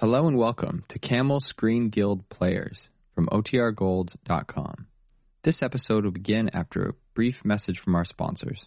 Hello and welcome to Camel Screen Guild Players from OTRGold.com. This episode will begin after a brief message from our sponsors.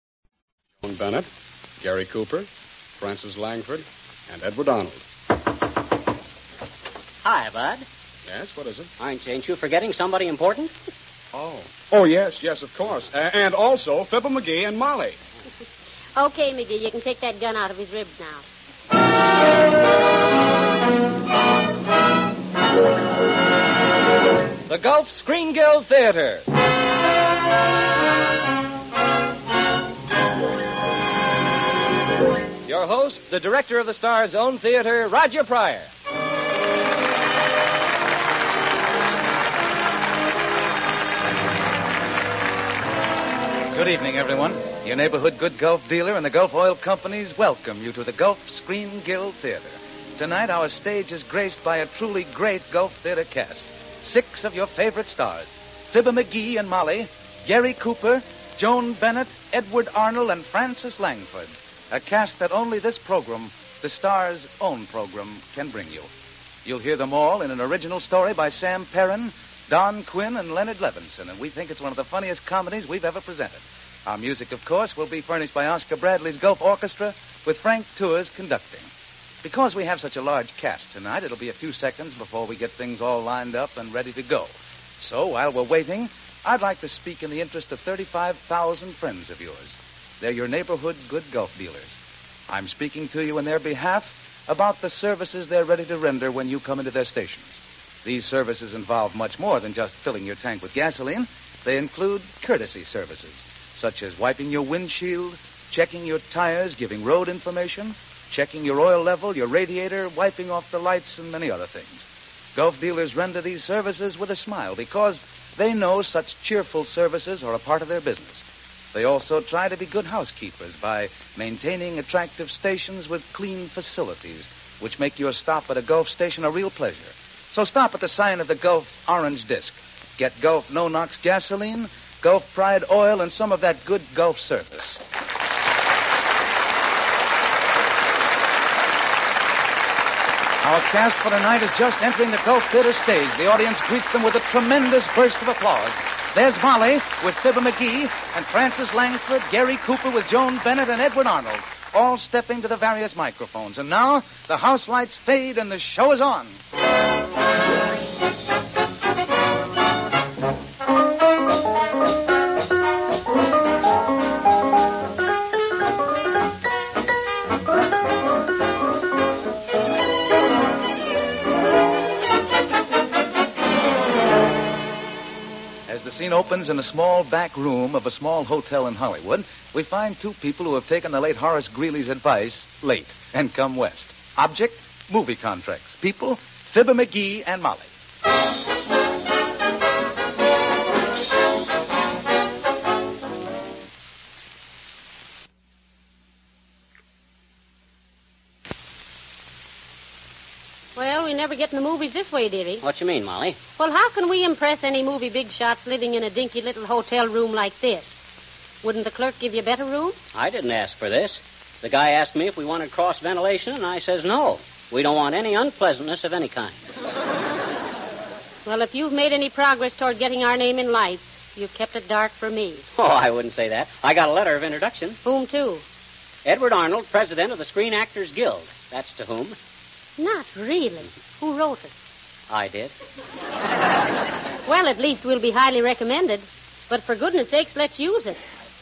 Joan Bennett, Gary Cooper, Frances Langford, and Edward Arnold. Hi, Bud. Yes, what is it? Aren't, ain't you forgetting somebody important? Oh. Oh, yes, yes, of course. Uh, and also Fibber McGee and Molly. Okay, McGee, you can take that gun out of his ribs now. The Gulf Screen Guild Theater. Your host, the director of the Star's own theater, Roger Pryor. Good evening, everyone. Your neighborhood good Gulf dealer and the Gulf Oil Companies welcome you to the Gulf Screen Guild Theater. Tonight, our stage is graced by a truly great Gulf Theater cast. Six of your favorite stars Fibber McGee and Molly, Gary Cooper, Joan Bennett, Edward Arnold, and Frances Langford. A cast that only this program, the Star's own program, can bring you. You'll hear them all in an original story by Sam Perrin, Don Quinn, and Leonard Levinson, and we think it's one of the funniest comedies we've ever presented. Our music, of course, will be furnished by Oscar Bradley's Gulf Orchestra with Frank Tours conducting. Because we have such a large cast tonight, it'll be a few seconds before we get things all lined up and ready to go. So while we're waiting, I'd like to speak in the interest of 35,000 friends of yours. They're your neighborhood good Gulf dealers. I'm speaking to you in their behalf about the services they're ready to render when you come into their stations. These services involve much more than just filling your tank with gasoline. They include courtesy services, such as wiping your windshield, checking your tires, giving road information, checking your oil level, your radiator, wiping off the lights, and many other things. Gulf dealers render these services with a smile because they know such cheerful services are a part of their business. They also try to be good housekeepers by maintaining attractive stations with clean facilities, which make your stop at a Gulf station a real pleasure. So stop at the sign of the Gulf orange disc. Get Gulf no NOx gasoline, Gulf Pride oil, and some of that good Gulf service. Our cast for tonight is just entering the Gulf Theater stage. The audience greets them with a tremendous burst of applause. There's Molly with Fibber McGee and Frances Langford, Gary Cooper with Joan Bennett and Edward Arnold, all stepping to the various microphones. And now the house lights fade and the show is on. Scene opens in a small back room of a small hotel in Hollywood, we find two people who have taken the late Horace Greeley's advice late and come west. Object, movie contracts. People, Fibber McGee and Molly. Never get in the movies this way, dearie. What you mean, Molly? Well, how can we impress any movie big shots living in a dinky little hotel room like this? Wouldn't the clerk give you a better room? I didn't ask for this. The guy asked me if we wanted cross ventilation, and I says no. We don't want any unpleasantness of any kind. Well, if you've made any progress toward getting our name in lights, you've kept it dark for me. Oh, I wouldn't say that. I got a letter of introduction. Whom to? Edward Arnold, president of the Screen Actors Guild. That's to whom? Not really. Who wrote it? I did. Well, at least we'll be highly recommended. But for goodness sakes, let's use it.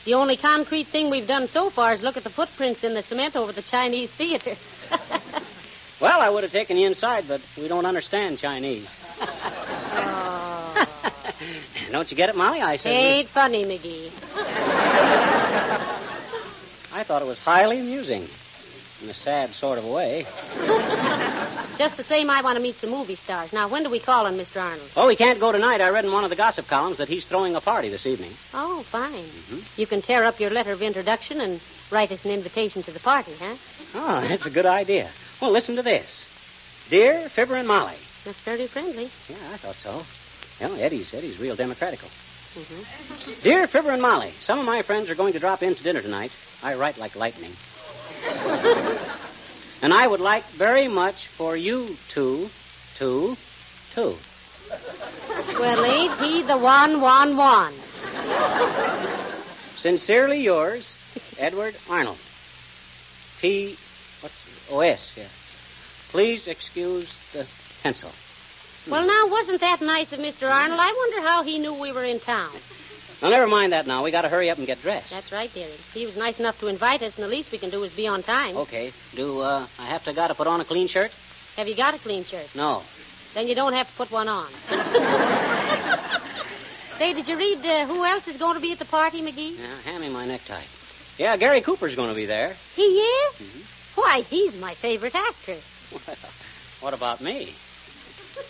The only concrete thing we've done so far is look at the footprints in the cement over the Chinese theater. Well, I would have taken you inside, but we don't understand Chinese. oh. Don't you get it, Molly? I said. we- Ain't funny, McGee. I thought it was highly amusing. In a sad sort of way. Just the same, I want to meet some movie stars. Now, when do we call on Mr. Arnold? Oh, he can't go tonight. I read in one of the gossip columns that he's throwing a party this evening. Oh, fine. You can tear up your letter of introduction and write us an invitation to the party, huh? Oh, that's a good idea. Well, listen to this. Dear Fibber and Molly. That's very friendly. Yeah, I thought so. Well, Eddie's Eddie's real democratical. Mm-hmm. Dear Fibber and Molly, some of my friends are going to drop in to dinner tonight. I write like lightning. and I would like very much for you two, two, two. Well, ain't he the one, one, one? Sincerely yours, Edward Arnold. P. What's O.S. Yeah. Please excuse the pencil. Well, now, wasn't that nice of Mr. Arnold? I wonder how he knew we were in town. Now, never mind that now. We got to hurry up and get dressed. That's right, dearie. He was nice enough to invite us, and the least we can do is be on time. Okay. Do uh, I have to got to put on a clean shirt? Have you got a clean shirt? No. Then you don't have to put one on. Say, did you read uh, who else is going to be at the party, McGee? Yeah, hand me my necktie. Yeah, Gary Cooper's going to be there. He is? Mhm. Why, he's my favorite actor. Well, what about me?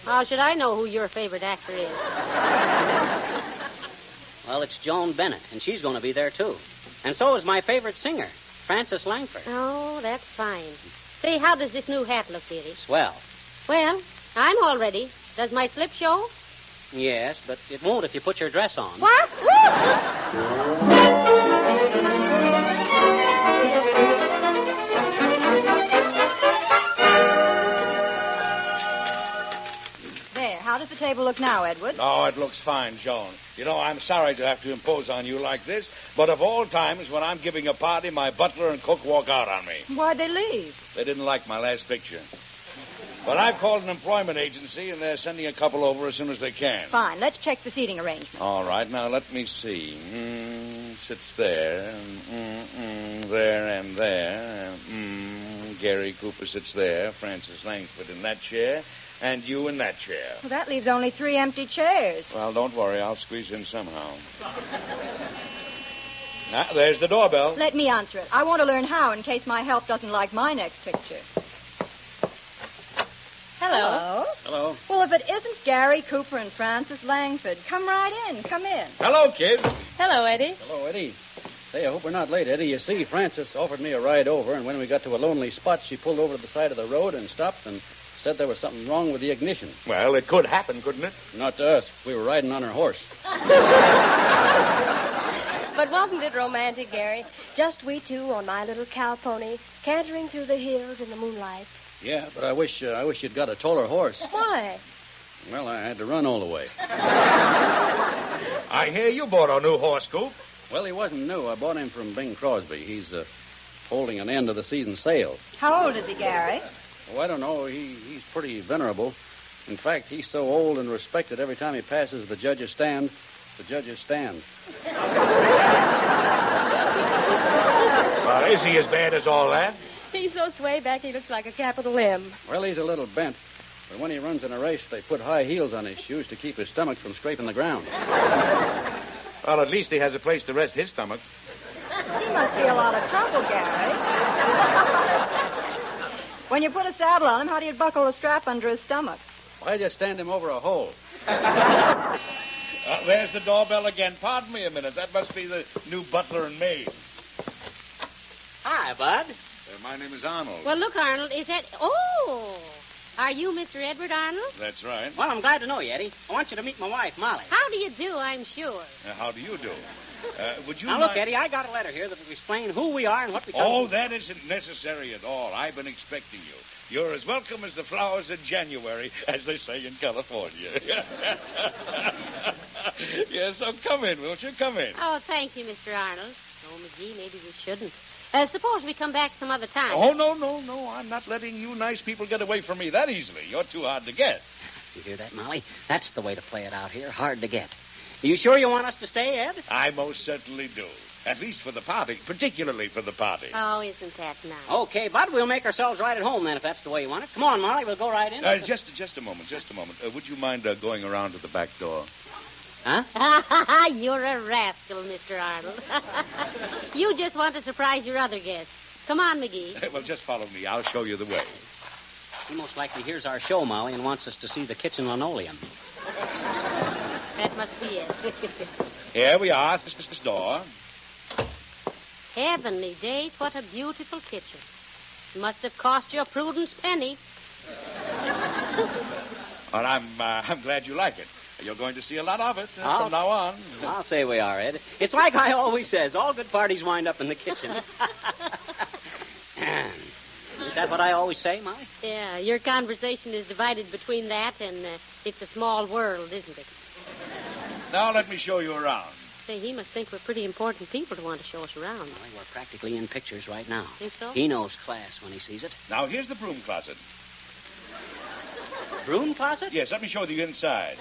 How should I know who your favorite actor is? Well, it's Joan Bennett, and she's going to be there too. And so is my favorite singer, Frances Langford. Oh, that's fine. Say, how does this new hat look, dearie? Swell. Well, I'm all ready. Does my slip show? Yes, but it won't if you put your dress on. What? The table look now, Edward? Oh, it looks fine, Joan. You know, I'm sorry to have to impose on you like this, but of all times, when I'm giving a party, my butler and cook walk out on me. Why'd they leave? They didn't like my last picture. But I've called an employment agency, and they're sending a couple over as soon as they can. Fine, let's check the seating arrangement. All right, now let me see. Mm, sits there, mm, mm, there, and there. Mm, Gary Cooper sits there, Frances Langford in that chair, and you in that chair. Well, that leaves only three empty chairs. Well, don't worry, I'll squeeze in somehow. now, there's the doorbell. Let me answer it. I want to learn how in case my help doesn't like my next picture. Hello. Hello. Well, if it isn't Gary Cooper and Frances Langford, come right in. Come in. Hello, kid. Hello, Eddie. Hello, Eddie. Say, I hope we're not late, Eddie. You see, Frances offered me a ride over, and when we got to a lonely spot, she pulled over to the side of the road and stopped and said there was something wrong with the ignition. Well, it could happen, couldn't it? Not to us. We were riding on her horse. But wasn't it romantic, Gary? Just we two on my little cow pony, cantering through the hills in the moonlight. Yeah, but I wish uh, I wish you'd got a taller horse. Why? Well, I had to run all the way. I hear you bought a new horse, Coop. Well, he wasn't new. I bought him from Bing Crosby. He's uh, holding an end of the season sale. How old is he, Gary? Oh, I don't know. He he's pretty venerable. In fact, he's so old and respected. Every time he passes the judge's stand, the judges stand. Well, is he as bad as all that? He's so sway back he looks like a capital M. Well, he's a little bent. But when he runs in a race, they put high heels on his shoes to keep his stomach from scraping the ground. Well, at least he has a place to rest his stomach. He must be a lot of trouble, Gary. When you put a saddle on him, how do you buckle the strap under his stomach? Why just stand him over a hole? Uh, there's the doorbell again. Pardon me a minute. That must be the new butler and maid. Hi, Bud. Uh, my name is Arnold. Well, look, Arnold, is that. Oh! Are you Mr. Edward Arnold? That's right. Well, I'm glad to know you, Eddie. I want you to meet my wife, Molly. How do you do, I'm sure. Uh, how do you do? Uh, would you now, look, mind- Eddie, I got a letter here that will explain who we are and what we come Oh, that isn't necessary at all. I've been expecting you. You're as welcome as the flowers in January, as they say in California. yes, so come in, won't you? Come in. Oh, thank you, Mr. Arnold. Oh, McGee, maybe we shouldn't. Uh, suppose we come back some other time. Oh, no, no, no. I'm not letting you nice people get away from me that easily. You're too hard to get. You hear that, Molly? That's the way to play it out here. Hard to get. Are you sure you want us to stay, Ed? I most certainly do. At least for the party, particularly for the party. Oh, isn't that nice? Okay, Bud, we'll make ourselves right at home then, if that's the way you want it. Come on, Molly, we'll go right in. Uh, just, just a moment, just a moment. Uh, would you mind uh, going around to the back door? Huh? You're a rascal, Mr. Arnold. you just want to surprise your other guests. Come on, McGee. well, just follow me. I'll show you the way. He most likely hears our show, Molly, and wants us to see the kitchen linoleum. That must be it. Here we are, this is the door. Heavenly days, what a beautiful kitchen. Must have cost your prudence penny. Well, I'm, uh, I'm glad you like it. You're going to see a lot of it uh, from now on. I'll say we are, Ed. It's like I always says, all good parties wind up in the kitchen. Is that what I always say, Molly? Yeah, your conversation is divided between that and uh, it's a small world, isn't it? Now let me show you around. Say, he must think we're pretty important people to want to show us around. Molly, we're practically in pictures right now. Think so? He knows class when he sees it. Now here's the broom closet. Broom closet? Yes, let me show you inside.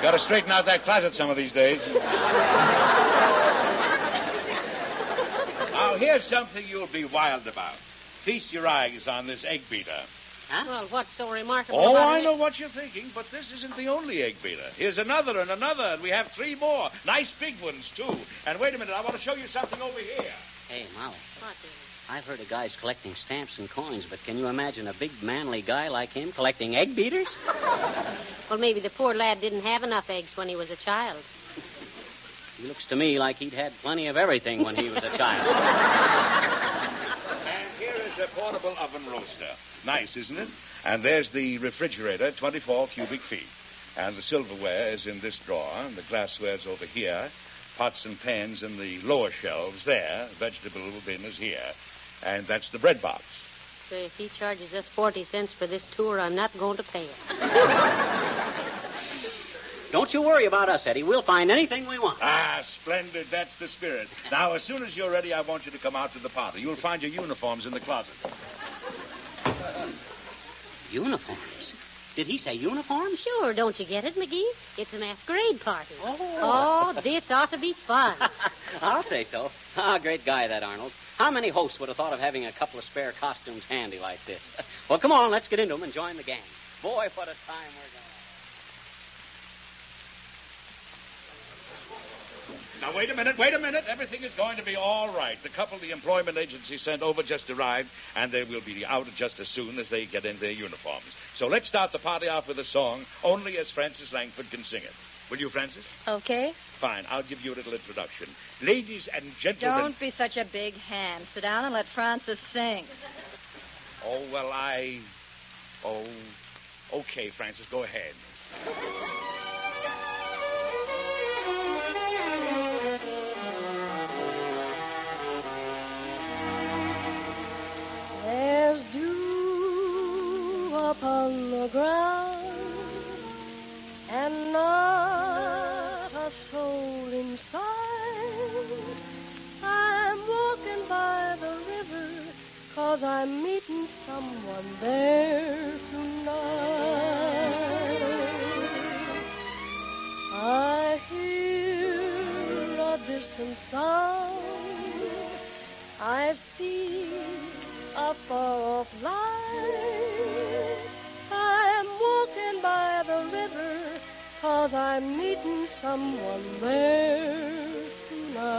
Got to straighten out that closet some of these days. now, here's something you'll be wild about. Feast your eyes on this egg beater. Huh? Well, what's so remarkable Oh, about I know what you're thinking, but this isn't the only egg beater. Here's another and another, and we have three more. Nice big ones, too. And wait a minute, I want to show you something over here. Hey, Molly, What is I've heard of guys collecting stamps and coins, but can you imagine a big, manly guy like him collecting egg beaters? Well, maybe the poor lad didn't have enough eggs when he was a child. He looks to me like he'd had plenty of everything when he was a child. And here is a portable oven roaster. Nice, isn't it? And there's the refrigerator, 24 cubic feet. And the silverware is in this drawer, and the glassware's over here. Pots and pans in the lower shelves there. Vegetable bin is here. And that's the bread box. So if he charges us 40 cents for this tour, I'm not going to pay it. Don't you worry about us, Eddie. We'll find anything we want. Ah, splendid. That's the spirit. Now, as soon as you're ready, I want you to come out to the party. You'll find your uniforms in the closet. Uniforms? Did he say uniforms? Sure, don't you get it, McGee? It's a masquerade party. Oh. Oh, this ought to be fun. I'll say so. Ah, great guy, that Arnold. How many hosts would have thought of having a couple of spare costumes handy like this? well, come on, let's get into them and join the gang. Boy, what a time we're going Now, wait a minute, wait a minute. Everything is going to be all right. The couple the employment agency sent over just arrived, and they will be out just as soon as they get in their uniforms. So let's start the party off with a song, only as Frances Langford can sing it. Will you, Frances? Okay. Fine. I'll give you a little introduction. Ladies and gentlemen. Don't be such a big ham. Sit down and let Frances sing. Oh, well, I. Oh. Okay, Frances, go ahead. Upon the ground, and not a soul inside. I'm walking by the river, cause I'm meeting someone there tonight. I hear a distant sound. I see a far off light. Cause I'm meeting someone there tonight.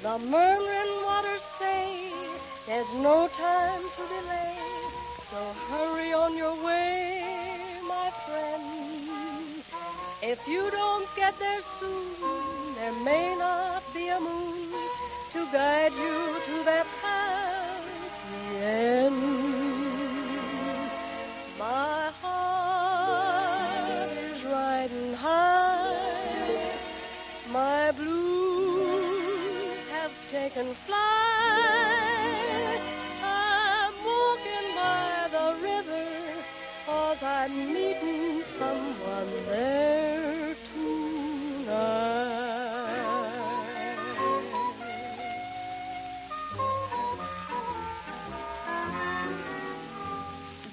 The murmuring waters say there's no time to delay, so hurry on your way, my friend. If you don't get there soon, there may not be a moon to guide you to that happy end.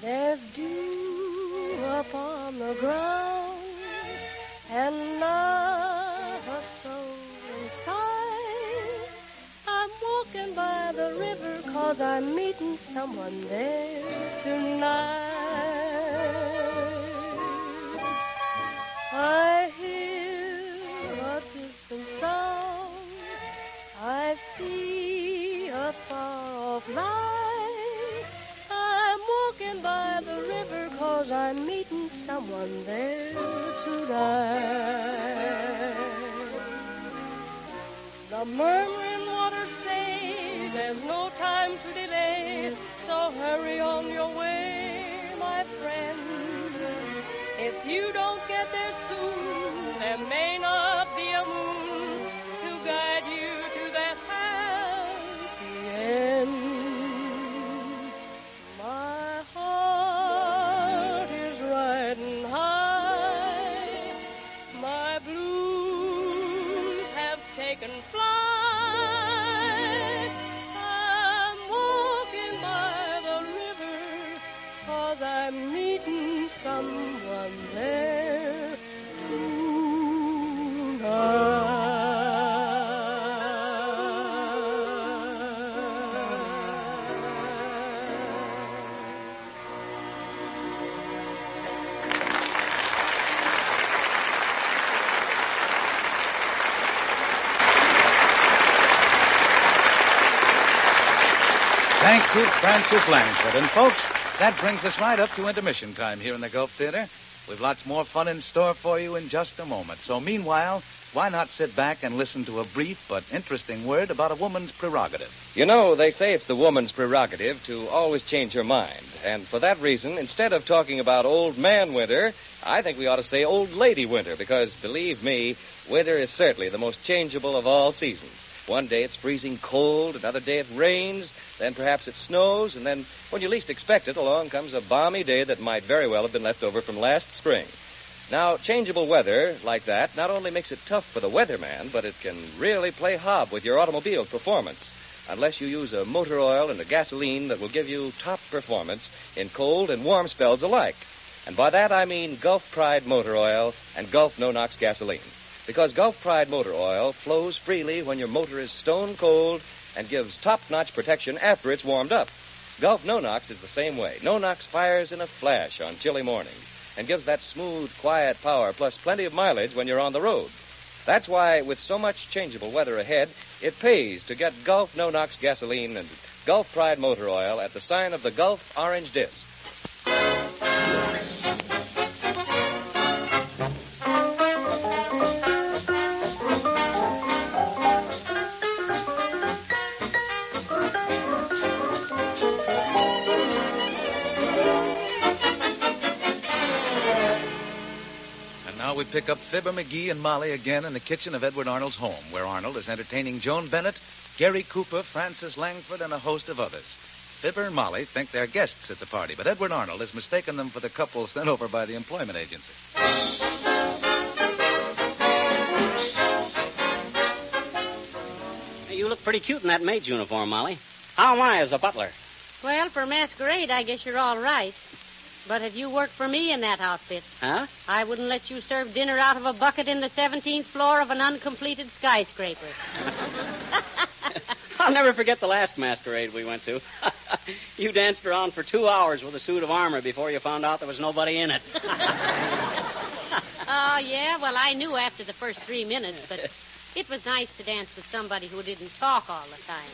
There's dew upon the ground and love a soul sight. I'm walking by the river cause I'm meeting someone there tonight. I hear a distant sound. I see a far off light. I'm meeting someone there tonight. The murmuring waters say there's no time to delay, so hurry on your way, my friend. If you don't you, Frances Langford. And, folks, that brings us right up to intermission time here in the Gulf Theater. We've lots more fun in store for you in just a moment. So, meanwhile, why not sit back and listen to a brief but interesting word about a woman's prerogative? You know, they say it's the woman's prerogative to always change her mind. And for that reason, instead of talking about old man winter, I think we ought to say old lady winter, because believe me, winter is certainly the most changeable of all seasons. One day it's freezing cold, another day it rains, then perhaps it snows, and then when you least expect it, along comes a balmy day that might very well have been left over from last spring. Now, changeable weather like that not only makes it tough for the weatherman, but it can really play hob with your automobile's performance unless you use a motor oil and a gasoline that will give you top performance in cold and warm spells alike. And by that I mean Gulf Pride motor oil and Gulf No Nox gasoline. Because Gulf Pride motor oil flows freely when your motor is stone cold and gives top notch protection after it's warmed up. Gulf No Nox is the same way. No Nox fires in a flash on chilly mornings and gives that smooth, quiet power plus plenty of mileage when you're on the road. That's why, with so much changeable weather ahead, it pays to get Gulf No Nox gasoline and Gulf Pride motor oil at the sign of the Gulf Orange Disc. Pick up Fibber McGee and Molly again in the kitchen of Edward Arnold's home, where Arnold is entertaining Joan Bennett, Gary Cooper, Frances Langford, and a host of others. Fibber and Molly think they're guests at the party, but Edward Arnold has mistaken them for the couple sent over by the employment agency. Hey, You look pretty cute in that maid's uniform, Molly. How am I as a butler? Well, for masquerade, I guess you're all right. But if you worked for me in that outfit, Huh? I wouldn't let you serve dinner out of a bucket in the 17th floor of an uncompleted skyscraper. I'll never forget the last masquerade we went to. you danced around for two hours with a suit of armor before you found out there was nobody in it. Oh, yeah? Well, I knew after the first three minutes, but it was nice to dance with somebody who didn't talk all the time.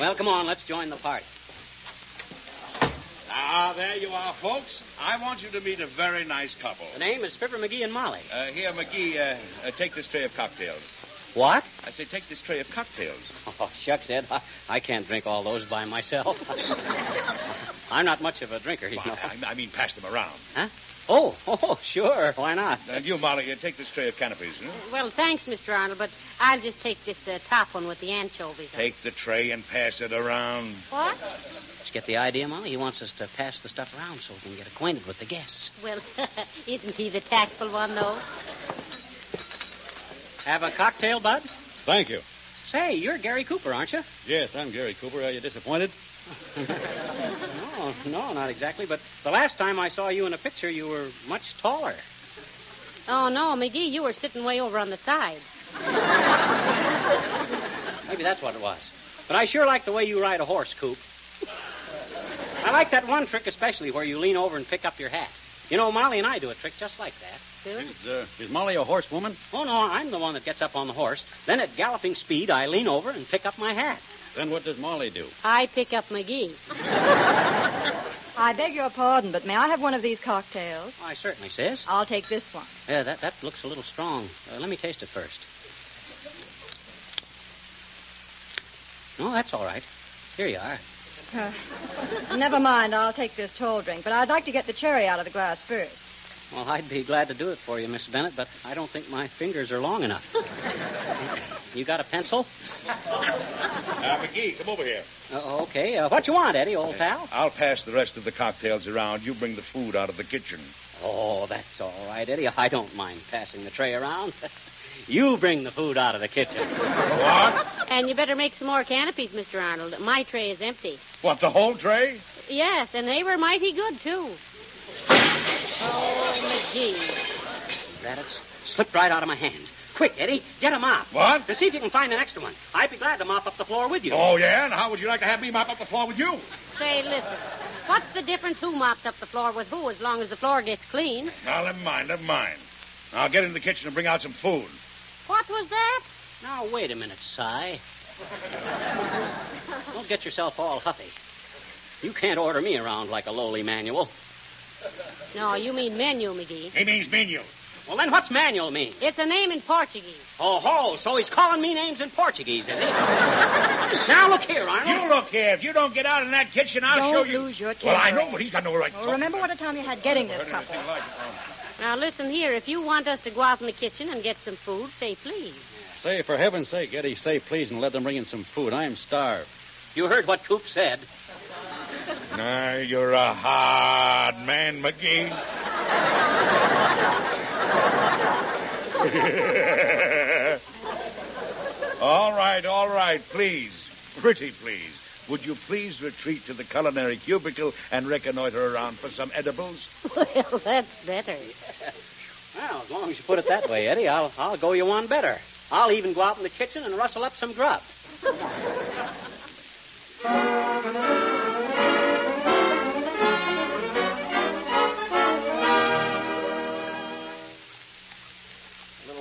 well, come on, let's join the party. Ah, there you are, folks. I want you to meet a very nice couple. The name is Fibber McGee and Molly. Uh, here, McGee, uh, uh, take this tray of cocktails. What? I say, take this tray of cocktails. Oh, shucks, Ed. I, I can't drink all those by myself. I'm not much of a drinker, you Well, know. I, I mean, pass them around. Huh? Oh, oh, sure. Why not? And you, Molly, you take this tray of canopies. Huh? Well, thanks, Mr. Arnold, but I'll just take this uh, top one with the anchovies. on. Take the tray and pass it around. What? Did you get the idea, Molly? He wants us to pass the stuff around so we can get acquainted with the guests. Well, isn't he the tactful one, though? Have a cocktail, Bud? Thank you. Say, you're Gary Cooper, aren't you? Yes, I'm Gary Cooper. Are you disappointed? no, no, not exactly. But the last time I saw you in a picture, you were much taller. Oh, no, McGee, you were sitting way over on the side. Maybe that's what it was. But I sure like the way you ride a horse, Coop. I like that one trick especially where you lean over and pick up your hat. You know, Molly and I do a trick just like that. Is, Is, uh, is Molly a horsewoman? Oh, no, I'm the one that gets up on the horse. Then at galloping speed, I lean over and pick up my hat. Then what does Molly do? I pick up McGee. I beg your pardon, but may I have one of these cocktails? Why, certainly, sis. I'll take this one. Yeah, that, that looks a little strong. Uh, let me taste it first. No, that's all right. Here you are. Uh, never mind, I'll take this tall drink, but I'd like to get the cherry out of the glass first. Well, I'd be glad to do it for you, Miss Bennett, but I don't think my fingers are long enough. you got a pencil? Uh, McGee, come over here. Uh, okay. Uh, what you want, Eddie, old pal? I'll pass the rest of the cocktails around. You bring the food out of the kitchen. Oh, that's all right, Eddie. I don't mind passing the tray around. you bring the food out of the kitchen. What? And you better make some more canopies, Mr. Arnold. My tray is empty. What, the whole tray? Yes, and they were mighty good, too. Oh, McGee. That it's slipped right out of my hand. Quick, Eddie, get a mop. What? To see if you can find an extra one. I'd be glad to mop up the floor with you. Oh, yeah? And how would you like to have me mop up the floor with you? Say, listen. What's the difference who mops up the floor with who as long as the floor gets clean? Now, never mind, never mind. I'll get in the kitchen and bring out some food. What was that? Now, wait a minute, Si. Don't get yourself all huffy. You can't order me around like a lowly manual. No, you mean menu, McGee. He means menu. Well, then what's manual mean? It's a name in Portuguese. Oh, ho, so he's calling me names in Portuguese, is he? now, look here, Arnold. You look here. If you don't get out in that kitchen, I'll Don't show you. lose your temper. Well, I know, but he's got no right to Well, talk. remember what a time you had getting this couple. Now, listen here. If you want us to go out in the kitchen and get some food, say please. Say, for heaven's sake, Eddie, say please and let them bring in some food. I'm starved. You heard what Coop said. Nah, you're a hard man, McGee. all right, all right, please. Pretty please. Would you please retreat to the culinary cubicle and reconnoiter around for some edibles? Well, that's better. Well, as long as you put it that way, Eddie, I'll, I'll go you one better. I'll even go out in the kitchen and rustle up some grub.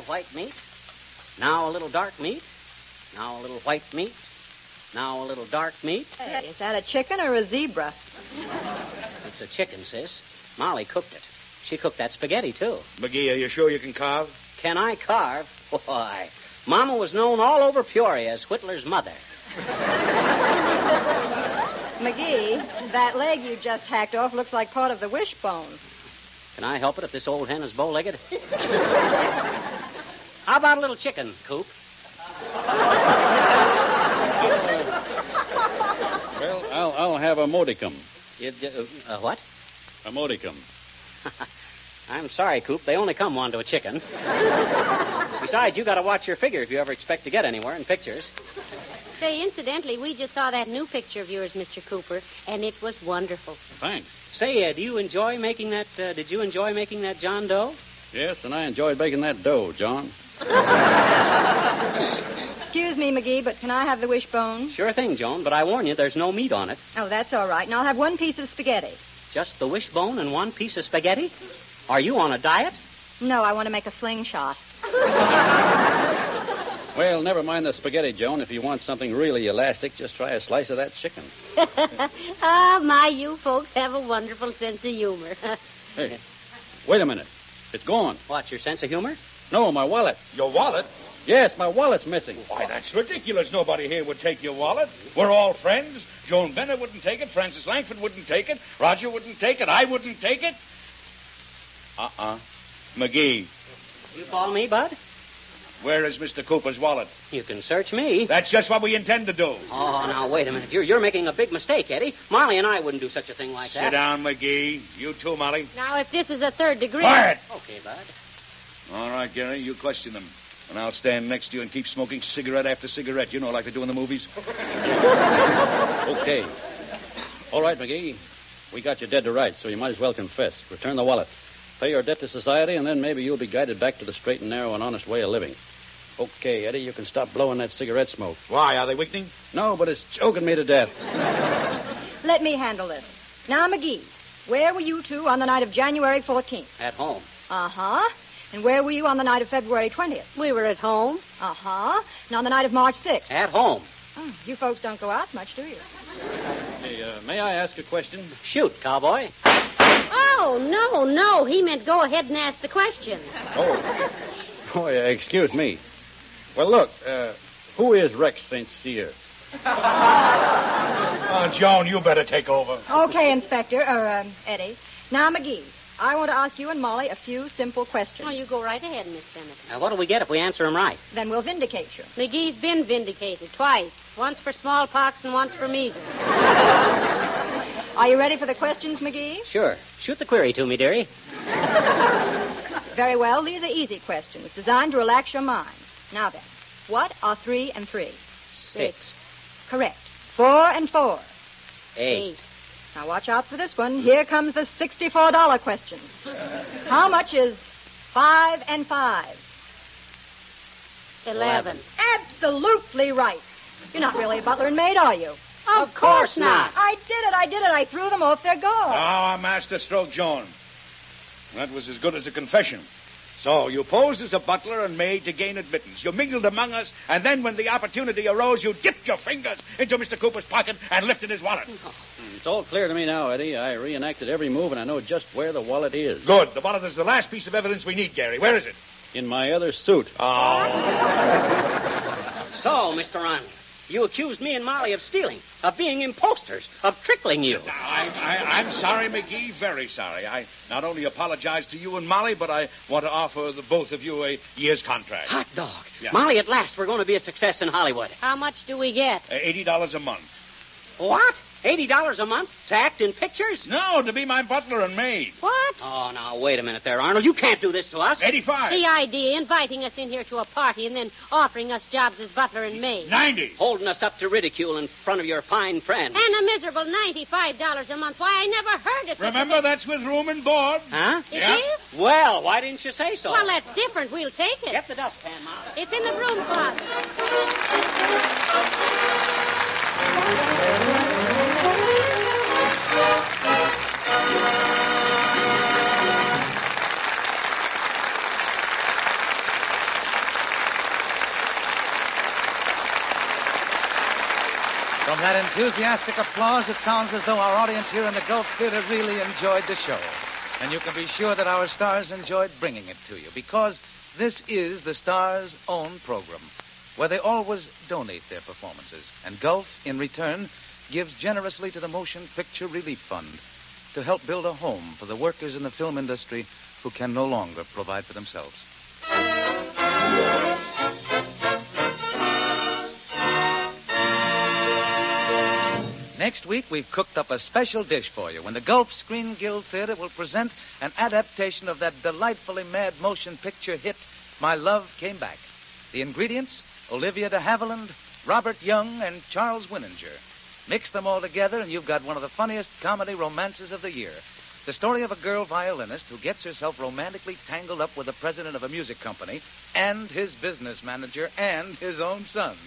white meat. Now a little dark meat. Now a little white meat. Now a little dark meat. Hey, is that a chicken or a zebra? It's a chicken, sis. Molly cooked it. She cooked that spaghetti, too. McGee, are you sure you can carve? Can I carve? Why, Mama was known all over Peoria as Whittler's mother. McGee, that leg you just hacked off looks like part of the wishbone. Can I help it if this old hen is bow-legged? How about a little chicken, Coop? Well, I'll, I'll have a modicum. You, uh, uh, what? A modicum. I'm sorry, Coop. They only come one to a chicken. Besides, you got to watch your figure if you ever expect to get anywhere in pictures. Say, incidentally, we just saw that new picture of yours, Mr. Cooper, and it was wonderful. Thanks. Say, uh, do you enjoy making that? Uh, did you enjoy making that John Doe? Yes, and I enjoyed making that dough, John. Excuse me, McGee, but can I have the wishbone? Sure thing, Joan. But I warn you, there's no meat on it. Oh, that's all right. And I'll have one piece of spaghetti. Just the wishbone and one piece of spaghetti. Are you on a diet? No, I want to make a slingshot. Well, never mind the spaghetti, Joan. If you want something really elastic, just try a slice of that chicken. ah, my, you folks have a wonderful sense of humor. Hey, wait a minute. It's gone. What, your sense of humor? No, my wallet. Your wallet? Yes, my wallet's missing. Why, that's ridiculous. Nobody here would take your wallet. We're all friends. Joan Bennett wouldn't take it. Frances Langford wouldn't take it. Roger wouldn't take it. I wouldn't take it. Uh-uh. McGee, You call me, Bud? where is Mr. Cooper's wallet? You can search me. That's just what we intend to do. Oh, now, wait a minute. You're, you're making a big mistake, Eddie. Molly and I wouldn't do such a thing like that. Sit down, McGee. You too, Molly. now, if this is a third degree. Quiet. Okay, Bud. All right, Gary, you question them. And I'll stand next to you and keep smoking cigarette after cigarette, you know, like they do in the movies. Okay. All right, McGee. We got you dead to rights, so you might as well confess. Return the wallet. Pay your debt to society, and then maybe you'll be guided back to the straight and narrow and honest way of living. Okay, Eddie, you can stop blowing that cigarette smoke. Why? Are they weakening? No, but it's choking me to death. Let me handle this. Now, McGee, where were you two on the night of January 14th? At home. Uh huh. And where were you on the night of February 20th? We were at home. Uh huh. And on the night of March 6th? At home. Oh, you folks don't go out much, do you? Hey, uh, may I ask a question? Shoot, cowboy. Oh, no, no. He meant go ahead and ask the question. Oh. Oh, yeah, excuse me. Well, look, uh, who is Rex St. Cyr? Oh, Joan, you better take over. Okay, Inspector, or um, Eddie. Now, McGee, I want to ask you and Molly a few simple questions. Oh, you go right ahead, Miss Bennett. Now, what do we get if we answer them right? Then we'll vindicate you. McGee's been vindicated twice. Once for smallpox and once for measles. Are you ready for the questions, McGee? Sure. Shoot the query to me, dearie. Very well. These are easy questions designed to relax your mind. Now then, what are three and three? Six. Correct. Four and four. Eight. Now watch out for this one. Here comes the $64 question. How much is five and five? Eleven. Absolutely right. You're not really a butler and maid, are you? Of course not. I did it. I did it. I threw them off their guard. Ah, Master Stroke Joan. That was as good as a confession. So you posed as a butler and maid to gain admittance. You mingled among us, and then when the opportunity arose, you dipped your fingers into Mr. Cooper's pocket and lifted his wallet. It's all clear to me now, Eddie. I reenacted every move, and I know just where the wallet is. Good. The wallet is the last piece of evidence we need, Gary. Where is it? In my other suit. Oh. So, Mr. Ron, you accused me and Molly of stealing, of being imposters, of trickling you. I, I, I'm sorry, McGee. Very sorry. I not only apologize to you and Molly, but I want to offer the both of you a year's contract. Hot dog. Yeah. Molly, at last we're going to be a success in Hollywood. How much do we get? Uh, Eighty dollars a month. What? Eighty dollars a month to act in pictures? No, to be my butler and maid. What? Oh, now wait a minute there, Arnold. You can't do this to us. Eighty-five. The idea, inviting us in here to a party and then offering us jobs as butler and maid. Ninety. Holding us up to ridicule in front of your fine friends. And a miserable $95 a month. Why, I never heard of such a Remember, that's with room and board. Huh? It Yeah. is? Well, why didn't you say so? Well, that's different. We'll take it. Get the dustpan, Molly. It's in the broom closet. From that enthusiastic applause, it sounds as though our audience here in the Gulf Theater really enjoyed the show. And you can be sure that our stars enjoyed bringing it to you because this is the stars' own program, where they always donate their performances. And Gulf, in return, gives generously to the Motion Picture Relief Fund to help build a home for the workers in the film industry who can no longer provide for themselves. Next week, we've cooked up a special dish for you when the Gulf Screen Guild Theater will present an adaptation of that delightfully mad motion picture hit, My Love Came Back. The ingredients Olivia de Havilland, Robert Young, and Charles Winninger. Mix them all together, and you've got one of the funniest comedy romances of the year. The story of a girl violinist who gets herself romantically tangled up with the president of a music company and his business manager and his own son.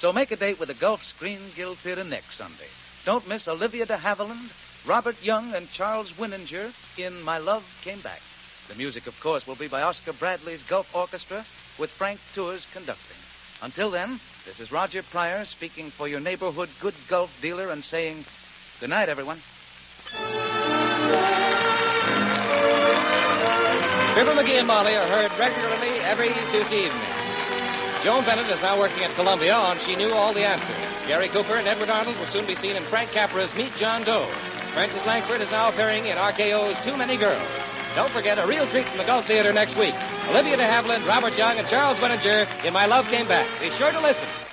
So make a date with the Gulf Screen Guild Theater next Sunday. Don't miss Olivia de Havilland, Robert Young, and Charles Winninger in My Love Came Back. The music, of course, will be by Oscar Bradley's Gulf Orchestra with Frank Tours conducting. Until then, this is Roger Pryor speaking for your neighborhood good Gulf dealer and saying good night, everyone. Fibber McGee and Molly are heard regularly every Tuesday evening. Joan Bennett is now working at Columbia on She Knew All the Answers. Gary Cooper and Edward Arnold will soon be seen in Frank Capra's Meet John Doe. Frances Langford is now appearing in RKO's Too Many Girls. Don't forget a real treat from the Gulf Theater next week. Olivia de Havilland, Robert Young, and Charles Winninger in My Love Came Back. Be sure to listen.